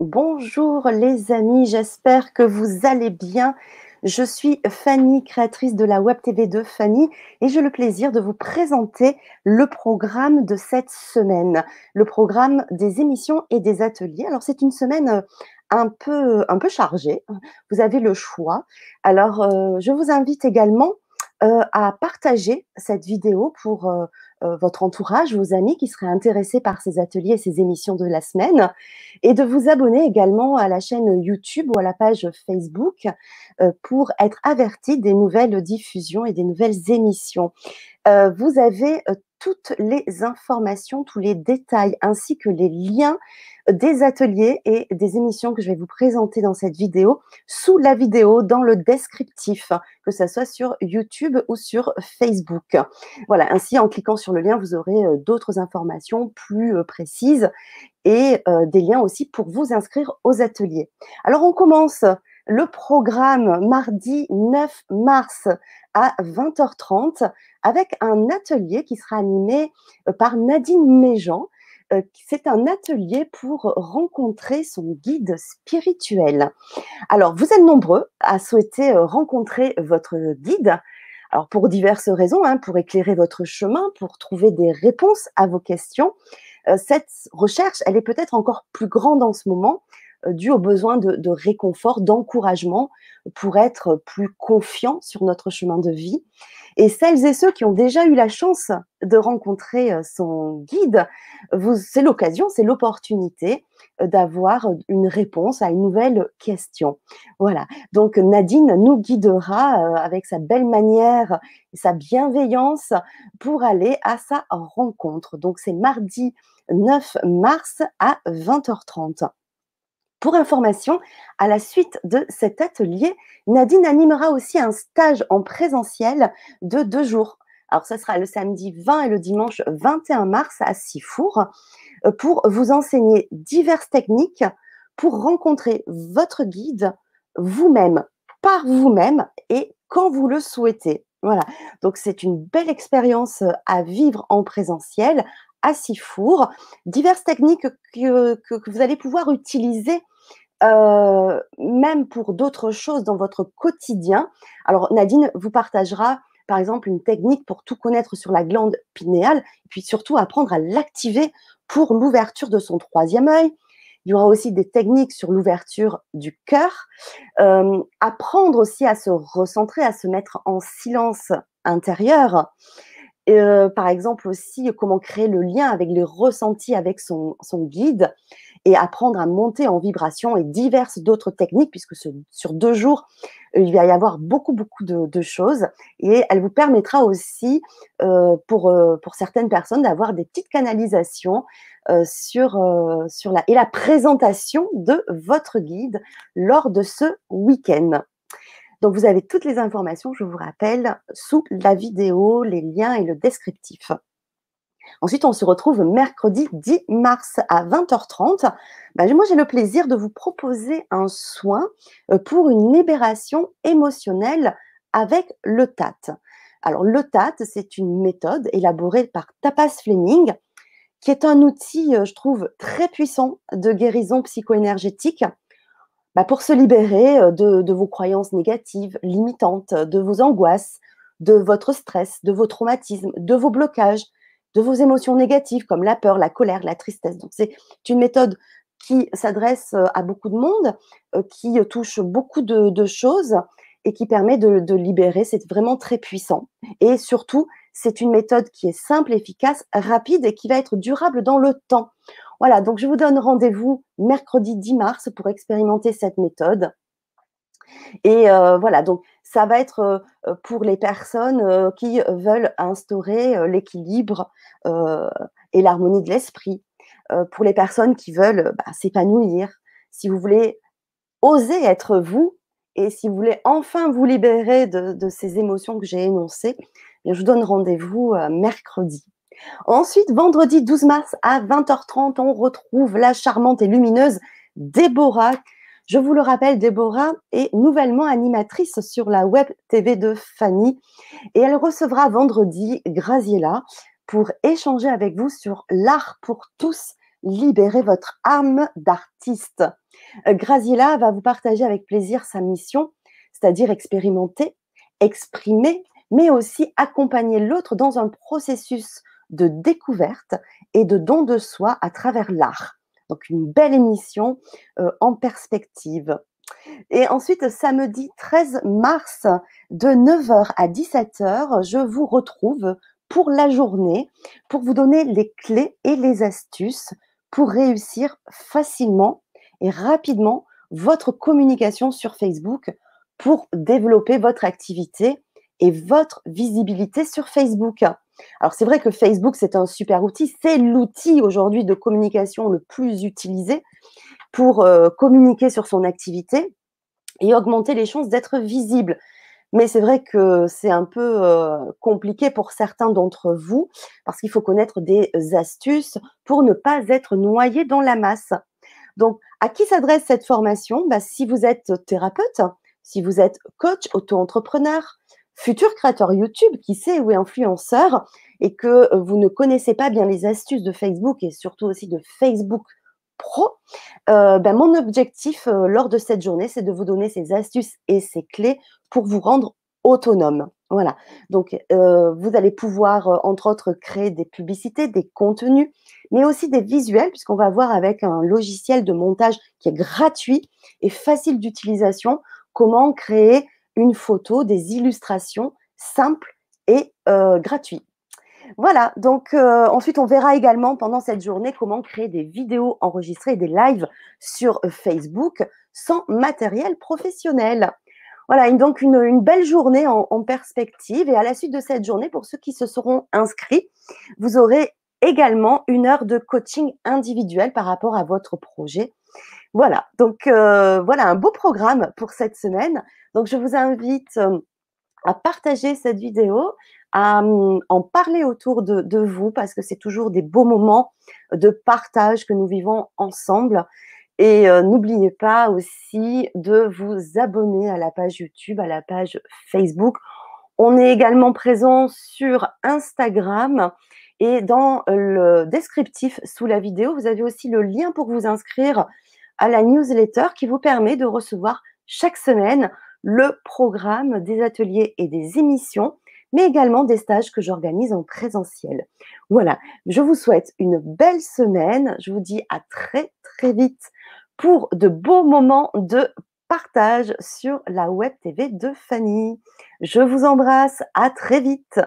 Bonjour les amis, j'espère que vous allez bien. Je suis Fanny, créatrice de la Web TV de Fanny, et j'ai le plaisir de vous présenter le programme de cette semaine, le programme des émissions et des ateliers. Alors c'est une semaine euh, un peu, un peu chargée, vous avez le choix. Alors euh, je vous invite également euh, à partager cette vidéo pour euh, votre entourage, vos amis qui seraient intéressés par ces ateliers et ces émissions de la semaine, et de vous abonner également à la chaîne YouTube ou à la page Facebook pour être averti des nouvelles diffusions et des nouvelles émissions. vous avez toutes les informations, tous les détails ainsi que les liens des ateliers et des émissions que je vais vous présenter dans cette vidéo sous la vidéo dans le descriptif, que ce soit sur YouTube ou sur Facebook. Voilà, ainsi en cliquant sur le lien, vous aurez euh, d'autres informations plus euh, précises et euh, des liens aussi pour vous inscrire aux ateliers. Alors on commence le programme mardi 9 mars à 20h30 avec un atelier qui sera animé par Nadine Méjean. Euh, c'est un atelier pour rencontrer son guide spirituel. Alors, vous êtes nombreux à souhaiter euh, rencontrer votre guide. Alors, pour diverses raisons, hein, pour éclairer votre chemin, pour trouver des réponses à vos questions. Euh, cette recherche, elle est peut-être encore plus grande en ce moment, due au besoin de, réconfort, d'encouragement pour être plus confiant sur notre chemin de vie. Et celles et ceux qui ont déjà eu la chance de rencontrer euh, son guide, c'est l'occasion, c'est l'opportunité euh, d'avoir une réponse à une nouvelle question. Voilà. Donc Nadine nous guidera euh, avec sa belle manière, sa bienveillance pour aller à sa rencontre. Donc c'est mardi 9 mars à 20h30. Pour information, à la suite de cet atelier, Nadine animera aussi un stage en présentiel de deux jours. Alors, ce sera le samedi 20 et le dimanche 21 mars à Sifour euh, pour vous enseigner diverses techniques pour rencontrer votre guide vous-même, par vous-même et quand vous le souhaitez. Voilà. Donc, c'est une belle expérience à vivre en présentiel à Sifour. Diverses techniques que, que vous allez pouvoir utiliser euh, même pour d'autres choses dans votre quotidien. Alors Nadine vous partagera par exemple une technique pour tout connaître sur la glande pinéale, puis surtout apprendre à l'activer pour l'ouverture de son troisième œil. Il y aura aussi des techniques sur l'ouverture du cœur. Euh, apprendre aussi à se recentrer, à se mettre en silence intérieur. Euh, par exemple aussi comment créer le lien avec les ressentis avec son, son guide et apprendre à monter en vibration et diverses d'autres techniques, puisque sur deux jours, euh, il va y avoir beaucoup, beaucoup de, choses. Et elle vous permettra aussi, euh, pour, euh, pour certaines personnes, d'avoir des petites canalisations sur, sur la, et la présentation de votre guide lors de ce week-end. Donc, vous avez toutes les informations, je vous rappelle, sous la vidéo, les liens et le descriptif. Ensuite, on se retrouve mercredi 10 mars à 20h30. Ben, moi, j'ai le plaisir de vous proposer un soin euh, pour une libération émotionnelle avec le TAT. Alors, le TAT, c'est une méthode élaborée par Tapas Fleming, qui est un outil, euh, je trouve, très puissant de guérison psycho-énergétique ben, pour se libérer euh, de, vos croyances négatives, limitantes, de vos angoisses, de votre stress, de vos traumatismes, de vos blocages, de vos émotions négatives comme la peur, la colère, la tristesse. C'est une méthode qui s'adresse euh, à beaucoup de monde, euh, qui touche beaucoup de, choses et qui permet de, libérer. C'est vraiment très puissant. Et surtout, c'est une méthode qui est simple, efficace, rapide et qui va être durable dans le temps. Voilà, donc je vous donne rendez-vous mercredi 10 mars pour expérimenter cette méthode. Et euh, voilà, donc ça va être euh, pour les personnes euh, qui veulent instaurer l'équilibre et l'harmonie de l'esprit, pour les personnes qui veulent s'épanouir, si vous voulez oser être vous et si vous voulez enfin vous libérer de, ces émotions que j'ai énoncées, je vous donne rendez-vous mercredi. Ensuite, vendredi 12 mars à 20h30, on retrouve la charmante et lumineuse Déborah je vous le rappelle, Déborah est nouvellement animatrice sur la web TV de Fanny et elle recevra vendredi Graziella pour échanger avec vous sur l'art pour tous libérer votre âme d'artiste. Euh, Graziella va vous partager avec plaisir sa mission, c'est-à-dire expérimenter, exprimer, mais aussi accompagner l'autre dans un processus de découverte et de don de soi à travers l'art. Donc une belle émission euh, en perspective. Et ensuite, samedi 13 mars, de 9h à 17h, je vous retrouve pour la journée pour vous donner les clés et les astuces pour réussir facilement et rapidement votre communication sur Facebook pour développer votre activité et votre visibilité sur Facebook. Alors c'est vrai que Facebook, c'est un super outil, c'est l'outil aujourd'hui de communication le plus utilisé pour euh, communiquer sur son activité et augmenter les chances d'être visible. Mais c'est vrai que c'est un peu euh, compliqué pour certains d'entre vous parce qu'il faut connaître des astuces pour ne pas être noyé dans la masse. Donc, à qui s'adresse cette formation? Bah, Si vous êtes thérapeute, si vous êtes coach, auto-entrepreneur, futur créateur YouTube, qui sait, ou influenceur, et que vous ne connaissez pas bien les astuces de Facebook et surtout aussi de Facebook Pro, euh, ben mon objectif euh, lors de cette journée, c'est de vous donner ces astuces et ces clés pour vous rendre autonome. Voilà. Donc, euh, vous allez pouvoir, entre autres, créer des publicités, des contenus, mais aussi des visuels, puisqu'on va voir avec un logiciel de montage qui est gratuit et facile d'utilisation comment créer une photo, des illustrations simples et gratuites. Voilà, donc euh, ensuite on verra également pendant cette journée comment créer des vidéos enregistrées des lives sur euh, Facebook sans matériel professionnel. Voilà, donc une, belle journée en, perspective. Et à la suite de cette journée, pour ceux qui se seront inscrits, vous aurez également une heure de coaching individuel par rapport à votre projet. Voilà, donc euh, voilà un beau programme pour cette semaine. Donc je vous invite à partager cette vidéo, à hum, en parler autour de, vous parce que c'est toujours des beaux moments de partage que nous vivons ensemble. Et euh, n'oubliez pas aussi de vous abonner à la page YouTube, à la page Facebook. On est également présent sur Instagram et dans le descriptif sous la vidéo, vous avez aussi le lien pour vous inscrire à la newsletter qui vous permet de recevoir chaque semaine le programme des ateliers et des émissions mais également des stages que j'organise en présentiel. Voilà, je vous souhaite une belle semaine. Je vous dis à très très vite pour de beaux moments de partage sur la web TV de Fanny. Je vous embrasse, à très vite.